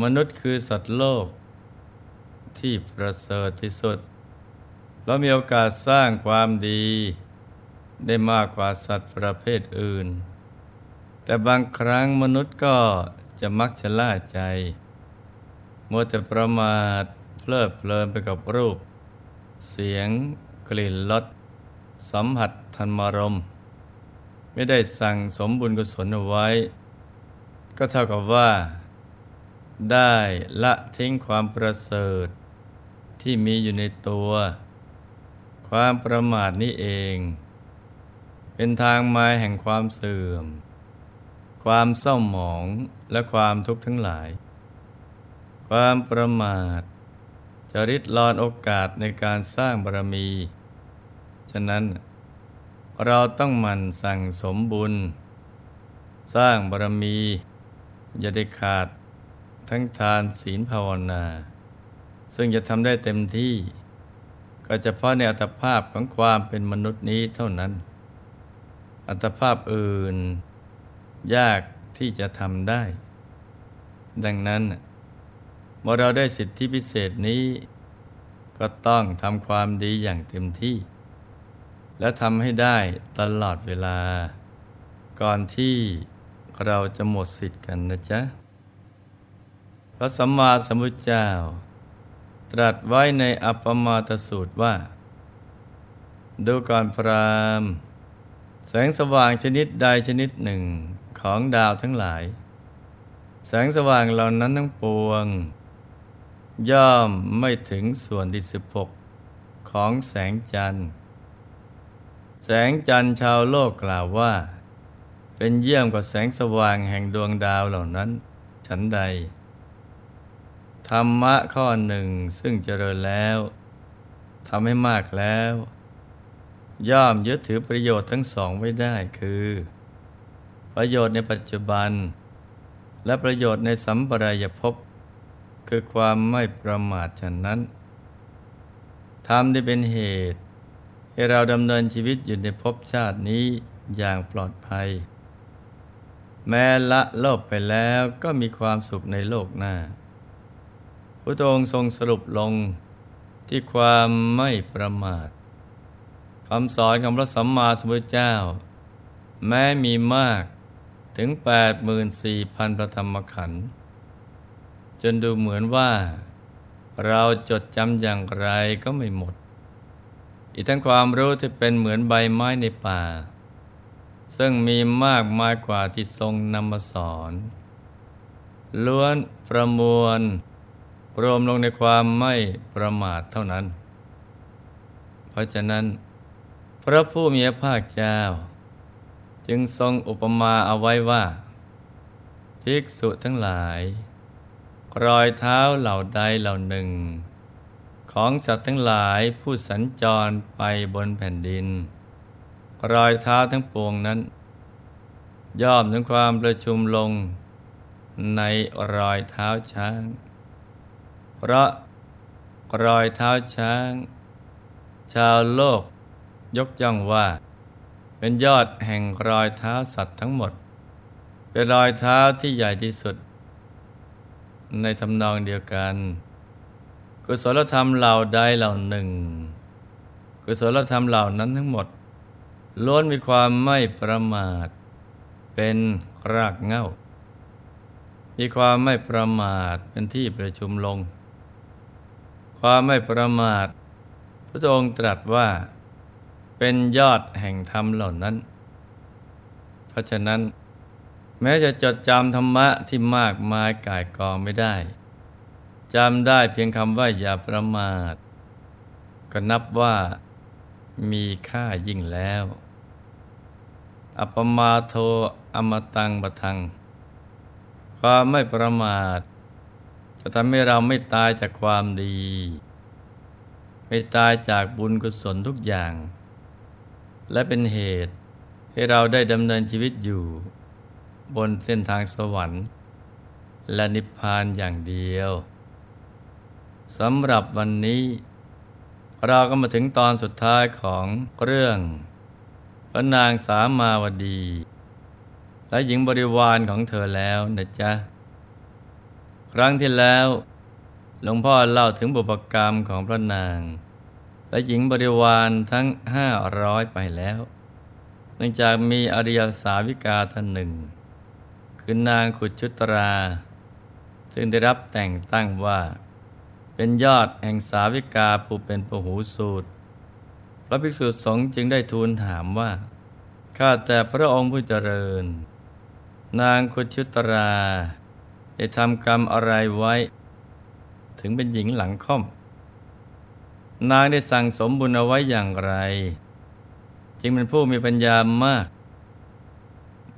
มนุษย์คือสัตว์โลก ที่ประเสริฐที่สุด เรามีโอกาสสร้างความดี ได้มากกว่าสัตว์ประเภทอื่น แต่บางครั้งมนุษย์ก็จะมักจะล่าใจมัวแต่ประมาทเพลิดเพลินไปกับรูป เสียง กลิ่นรสสัมผัสทันมารม ไม่ได้สั่งสมบุญกุศลเอาไว้ ก็เท่ากับว่า ได้ละทิ้งความประเสริฐ ที่มีอยู่ในตัว ความประมาทนี้เอง เป็นทางมาแห่งความเสื่อม ความเศร้าหมองและความทุกข์ทั้งหลาย ความประมาทจะริดรอนโอกาสในการสร้างบารมี ฉะนั้นเราต้องมันสั่งสมบุญ สร้างบารมี อย่าได้ขาด ทั้งทานศีลภาวนา ซึ่งจะทำได้เต็มที่ ก็จะเฉพาะในอัตภาพของความเป็นมนุษย์นี้เท่านั้น อัตภาพอื่น ยากที่จะทำได้ ดังนั้นเมื่อเราได้สิทธิพิเศษนี้ ก็ต้องทำความดีอย่างเต็มที่ และทำให้ได้ตลอดเวลา ก่อนที่เราจะหมดสิทธิ์กันนะจ๊ะ ระสัมมาสัมพุทธเจ้า ตรัสไว้ในอัปปมาตสูตรว่า ดูก่อนพรามแสงสว่างชนิดใดชนิดหนึ่งของดาวทั้งหลาย แสงสว่างเหล่านั้นทั้งปวง ย่อมไม่ถึงส่วนที่สิบหกของแสงจันทร์ แสงจันทร์ชาวโลกกล่าวว่า เป็นเยี่ยมกว่าแสงสว่างแห่งดวงดาวเหล่านั้น ฉันใด ธรรมะข้อหนึ่งซึ่งเจริญแล้วทำให้มากแล้ว ย่อมยึดถือประโยชน์ทั้งสองไว้ได้คือ ประโยชน์ในปัจจุบัน และประโยชน์ในสัมปรายภพคือความไม่ประมาทฉะนั้นทำได้เป็นเหตุ ให้เราดำเนินชีวิตอยู่ในภพชาตินี้อย่างปลอดภัย แม้ละโลกไปแล้วก็มีความสุขในโลกหน้า พระองค์ทรงสรุปลงที่ความไม่ประมาทคำสอนของพระสัมมาสัมพุทธเจ้า แม้มีมากถึง 84,000พระธรรมขันธ์จนดูเหมือนว่า เราจดจำอย่างไรก็ไม่หมด อีกทั้งความรู้ที่เป็นเหมือนใบไม้ในป่า ซึ่งมีมากมายกว่าที่ทรงนำมาสอน ล้วนประมวล รวมลงในความไม่ประมาทเท่านั้น เพราะฉะนั้น พระผู้มีพระภาคเจ้า จึงทรงอุปมาเอาไว้ว่าภิกษุทั้งหลาย รอยเท้าเหล่าใดเหล่าหนึ่ง ของสัตว์ทั้งหลายผู้สัญจรไปบนแผ่นดิน รอยเท้าทั้งปวงนั้น ย่อมถึงความประชุมลงในรอยเท้าช้าง เพราะรอยเท้าช้าง ชาวโลก ยกย่องว่า เป็นยอดแห่งรอยเท้าสัตว์ทั้งหมด เป็นรอยเท้าที่ใหญ่ที่สุด ในทำนองเดียวกัน กุศลธรรมเหล่าใดเหล่าหนึ่ง กุศลธรรมเหล่านั้นทั้งหมด ล้วนมีความไม่ประมาท เป็นรากเง้า มีความไม่ประมาทเป็นที่ประชุมลง ความไม่ประมาท พระองค์ตรัสว่า เป็นยอดแห่งธรรมเหล่านั้น เพราะฉะนั้น แม้จะจดจำธรรมะที่มากมายกายกองไม่ได้จำได้เพียงคำว่าอย่าประมาท ก็นับว่ามีค่ายิ่งแล้ว อปมาโทอมตังบทัง ความไม่ประมาท จะทำให้เราไม่ตายจากความดี ไม่ตายจากบุญกุศลทุกอย่าง และเป็นเหตุให้เราได้ดำเนินชีวิตอยู่ บนเส้นทางสวรรค์ และนิพพานอย่างเดียวสำหรับวันนี้ เราก็มาถึงตอนสุดท้ายของเรื่องพระนางสามาวดี และหญิงบริวารของเธอแล้วนะจ๊ะ ครั้งที่แล้ว หลวงพ่อเล่าถึงบุพกรรมของพระนาง และหญิงบริวารทั้งห้าร้อยไปแล้วเนื่องจากมีอริยสาวิกาท่านหนึ่ง คือนางขุชุตรา ซึ่งได้รับแต่งตั้งว่า เป็นยอดแห่งสาวิกาผู้เป็นปหูสูตรพระภิกษุสงฆ์จึงได้ทูลถามว่า ข้าแต่พระองค์ผู้เจริญ นางขุชุตรา ได้ทำกรรมอะไรไว้ ถึงเป็นหญิงหลังค่อม นางได้สั่งสมบุญเอาไว้อย่างไร จึงเป็นผู้มีปัญญามาก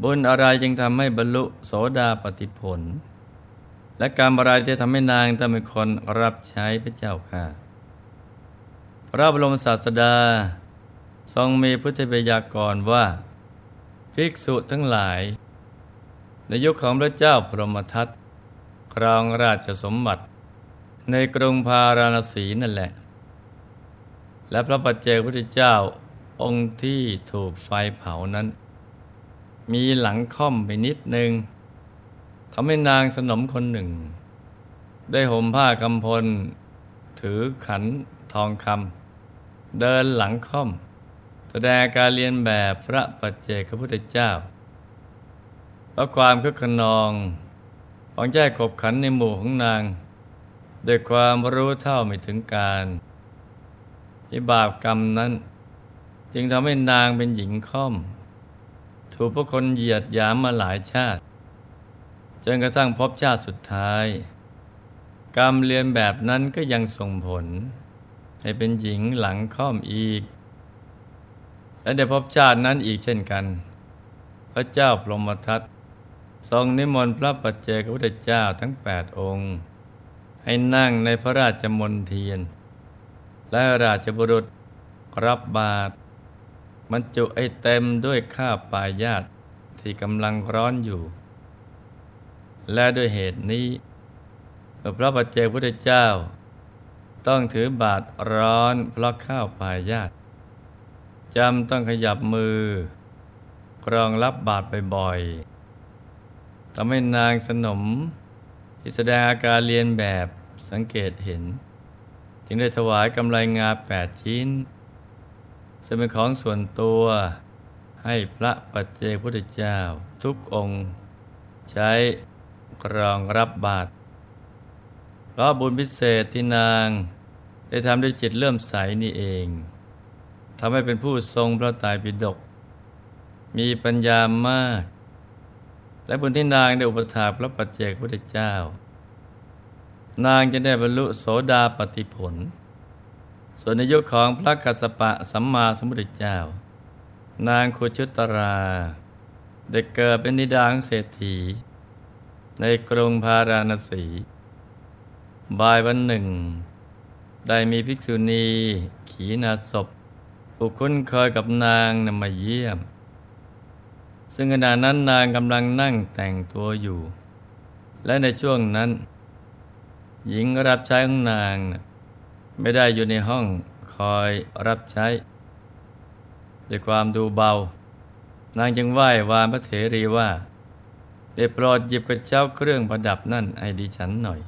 บุญอะไรจึงทำให้บรรลุโสดาปติผล และกรรมอะไรที่ทำให้นางต้องเป็นคนรับใช้พระเจ้าค่ะ พระบรมศาสดา ทรงมีพุทธบัญญัติก่อนว่าภิกษุทั้งหลายในยุคของพระเจ้าพรหมทัต ครองราชสมบัติ ในกรุงพาราณสีนั่นแหละ และพระปัจเจกพุทธเจ้าองค์ที่ถูกไฟเผานั้น มีหลังค่อมไปนิดหนึ่งทำให้นางสนมคนหนึ่ง ได้ห่มผ้ากำพล ถือขันทองคำเดินหลังค่อม แสดงการเรียนแบบพระปัจเจกพุทธเจ้าเพราะความคึกขนอง ของแจ้กบขันในหมู่ของนาง ด้วยความรู้เท่าไม่ถึงการที่บาปกรรมนั้น จึงทำให้นางเป็นหญิงค่อม ถูกพวกคนเหยียดหยามมาหลายชาติ จนกระทั่งพบชาติสุดท้าย กรรมเรียนแบบนั้นก็ยังส่งผล ให้เป็นหญิงหลังค่อมอีก และได้พบชาตินั้นอีกเช่นกัน พระเจ้าพรหมทัต ทรงนิมนต์พระปัจเจกพุทธเจ้าทั้งแปดองค์ ให้นั่งในพระราชมนเทียน และราชบุรุษรับบาตรบรรจุไอเต็มด้วยข้าวปลายาตที่กำลังร้อนอยู่ และด้วยเหตุนี้พระปัจเจกพุทธเจ้า ต้องถือบาตรร้อนเพราะข้าวปลายาตจำต้องขยับมือ กรองรับบาตรบ่อยๆ ทำให้นางสนมที่แสดงอาการเรียนแบบสังเกตเห็น จึงได้ถวายกำไรงาแปดชิ้น ซึ่งเป็นของส่วนตัวให้พระปัจเจกพุทธเจ้าทุกองค์ ใช้กรองรับบาตรเพราะบุญพิเศษที่นางได้ทำด้วยจิตเลื่อมใสนี่เองทำให้เป็นผู้ทรงพระตายปิฎกมีปัญญามาก และบุญที่นางได้อุปถาพระปัจเจกพุทธเจ้า นางจะได้บรรลุโสดาปติผล ส่วนในยุคของพระกัสสปะสัมมาสัมพุทธเจ้า นางคุชุตราได้เกิดเป็นนิดางเศรษฐี ในกรุงพาราณสี บ่ายวันหนึ่ง ได้มีภิกษุณี ขีณาศพผู้คุ้นเคยกับนางนำมาเยี่ยม ซึ่งขณะนั้นนางกำลังนั่งแต่งตัวอยู่ และในช่วงนั้น หญิงรับใช้ของนาง ไม่ได้อยู่ในห้องคอยรับใช้ ด้วยความดูเบา นางจึงไหว้วานพระเถรีว่าได้โปรดหยิบกระเช้าเครื่องประดับนั่นให้ดิฉันหน่อย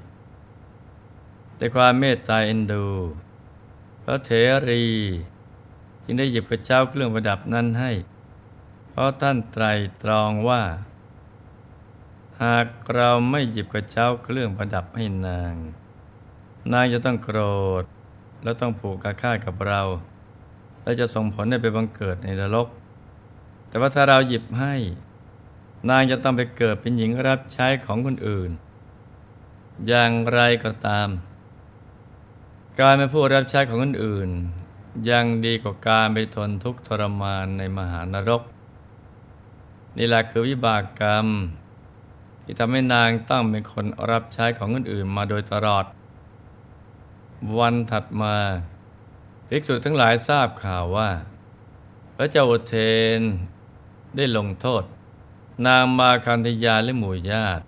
ด้วยความเมตตาเอ็นดู พระเถรี จึงได้หยิบกระเช้าเครื่องประดับนั้นให้ เพราะท่านไตรตรองว่า หากเราไม่หยิบกระเช้าเครื่องประดับให้นาง นางจะต้องโกรธ แล้วต้องผูกกระค่ากับเรา และจะส่งผลให้ไปบังเกิดในนรก แต่ว่าถ้าเราหยิบให้ นางจะต้องไปเกิดเป็นหญิงรับใช้ของคนอื่น อย่างไรก็ตาม การเป็นผู้รับใช้ของคนอื่นยังดีกว่าการไปทนทุกข์ทรมานในมหานรก นี่แหละคือวิบากกรรม ที่ทำให้นางต้องเป็นคนรับใช้ของคนอื่นมาโดยตลอด วันถัดมาภิกษุทั้งหลายทราบข่าวว่า พระเจ้าอุเทนได้ลงโทษ นางมาคันธยาและหมู่ญาติ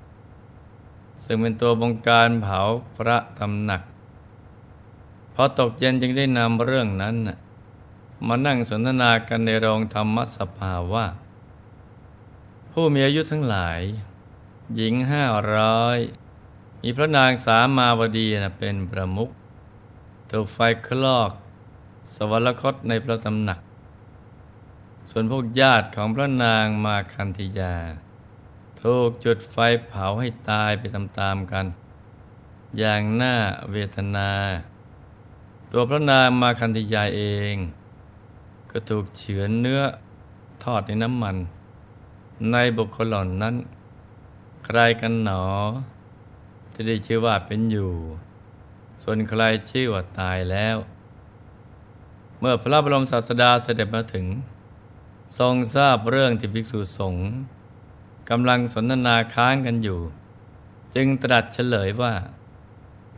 ซึ่งเป็นตัวบงการเผาพระตำหนักพอตกเย็นจึงได้นำเรื่องนั้น มานั่งสนทนากันในโรงธรรมสภาว่า ผู้มีอายุทั้งหลาย หญิงห้าร้อยมีพระนางสามาวดีนะเป็นประมุขถูกไฟคลอก สวรรคตในพระตำหนัก ส่วนพวกญาติของพระนางมาคันธยา ถูกจุดไฟเผาให้ตายไปตามๆกัน อย่างน่าเวทนา ตัวพระนางมาคันธยาเอง ก็ถูกเฉือนเนื้อทอดในน้ำมัน ในบุคคลหล่านั้น ใครกันหนอจะได้ชื่อว่าเป็นอยู่ ส่วนใครชื่อว่าตายแล้ว เมื่อพระบรมศาสดาเสด็จมาถึง ทรงทราบเรื่องที่ภิกษุสงฆ์กำลังสนทนาค้างกันอยู่ จึงตรัสเฉลยว่า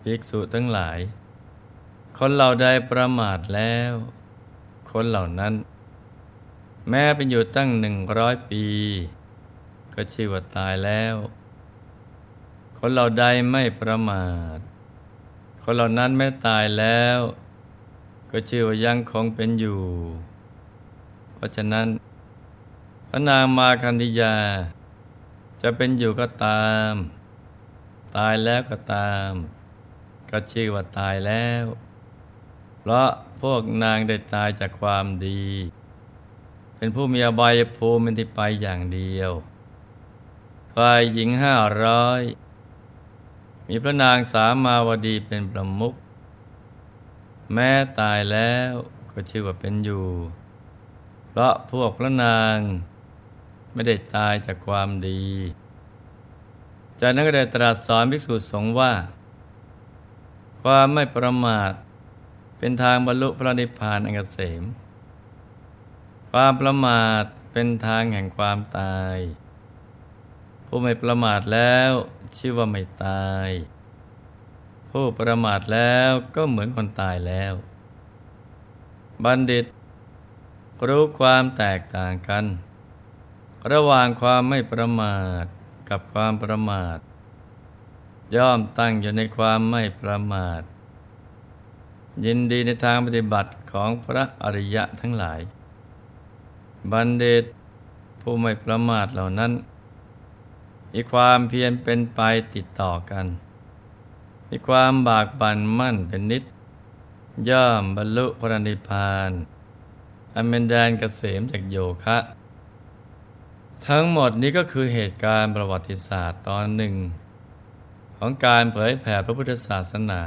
ภิกษุทั้งหลาย คนเหล่าใดประมาทแล้ว คนเหล่านั้น แม้เป็นอยู่ตั้งหนึ่งร้อยปี ก็ชื่อว่าตายแล้ว คนเราใดไม่ประมาท คนเหล่านั้นแม้ตายแล้ว ก็ชื่อว่ายังคงเป็นอยู่ เพราะฉะนั้น พระนางมาคันธิยา จะเป็นอยู่ก็ตาม ตายแล้วก็ตาม ก็ชื่อว่าตายแล้ว เพราะพวกนางได้ตายจากความดี เป็นผู้มีอบายภูมิเป็นที่ไปอย่างเดียวฝ่ายหญิงห้าร้อยมีพระนางสามาวดีเป็นประมุขแม้ตายแล้วก็ชื่อว่าเป็นอยู่ เพราะพวกพระนางไม่ได้ตายจากความดี จากนั้นก็ได้ตรัสสอนภิกษุสงฆ์ว่า ความไม่ประมาทเป็นทางบรรลุพระนิพพานอันเกษม ความประมาทเป็นทางแห่งความตาย ผู้ไม่ประมาทแล้วชื่อว่าไม่ตาย ผู้ประมาทแล้วก็เหมือนคนตายแล้ว บัณฑิต รู้ความแตกต่างกัน ระหว่างความไม่ประมาทกับความประมาท ย่อมตั้งอยู่ในความไม่ประมาท ยินดีในทางปฏิบัติของพระอริยะทั้งหลาย บัณฑิตผู้ไม่ประมาทเหล่านั้นมีความเพียรเป็นไปติดต่อกัน มีความบากบั่นมั่นเป็นนิด ย่อมบรรลุพระนิพพานอันเป็นแดนเกษมจากโยคะ ทั้งหมดนี้ก็คือเหตุการณ์ประวัติศาสตร์ตอนหนึ่ง ของการเผยแผ่พระพุทธศาสนา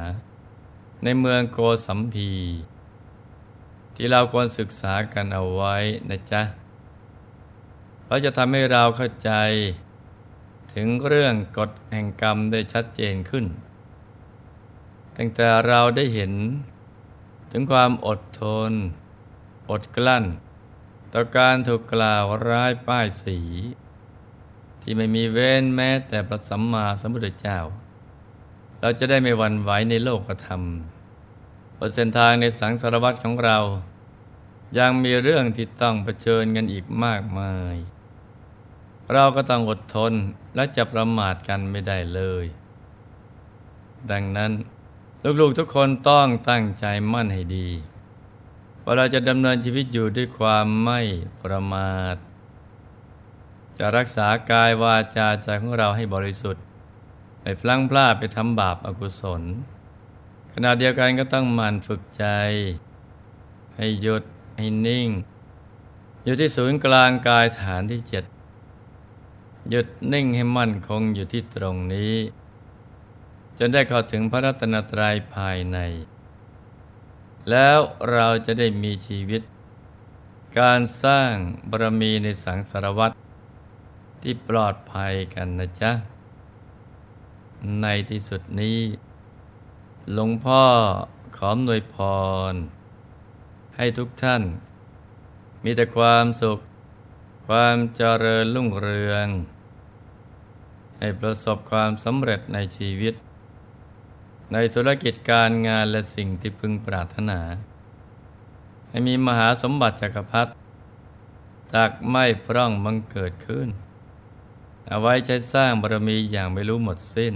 ในเมืองโกสัมพี ที่เราควรศึกษากันเอาไว้นะจ๊ะเราจะทำให้เราเข้าใจ ถึงเรื่องกฎแห่งกรรมได้ชัดเจนขึ้น ตั้งแต่เราได้เห็น ถึงความอดทน อดกลั้น ต่อการถูกกล่าวร้ายป้ายสี ที่ไม่มีเว้นแม้แต่พระสัมมาสัมพุทธเจ้า เราจะได้ไม่หวั่นไหวในโลกธรรม เพราะเส้นทางในสังสารวัตรของเรา ยังมีเรื่องที่ต้องเผชิญกันอีกมากมาย เราก็ต้องอดทนและจะประมาทกันไม่ได้เลย ดังนั้นลูกๆทุกคนต้องตั้งใจมั่นให้ดีว่าเราจะดำเนินชีวิตอยู่ด้วยความไม่ประมาท จะรักษากายวาจาใจของเราให้บริสุทธิ์ไม่พลั้งพลาดไปทำบาปอกุศล ขณะเดียวกันก็ต้องมันฝึกใจ ให้หยุดให้นิ่ง อยู่ที่ศูนย์กลางกายฐานที่เจ็ดหยุดนิ่งให้มั่นคงอยู่ที่ตรงนี้ จนได้เข้าถึงพระรัตนตรัยภายใน แล้วเราจะได้มีชีวิต การสร้างบารมีในสังสารวัตรที่ปลอดภัยกันนะจ๊ะ ในที่สุดนี้ หลวงพ่อขอมนวยพร ให้ทุกท่าน มีแต่ความสุข ความเจริญรุ่งเรือง ให้ประสบความสำเร็จในชีวิต ในธุรกิจการงานและสิ่งที่พึงปรารถนา ให้มีมหาสมบัติจักรพรรดิจากไม่พร่องบังเกิดขึ้น เอาไว้ใช้สร้างบารมีอย่างไม่รู้หมดสิ้น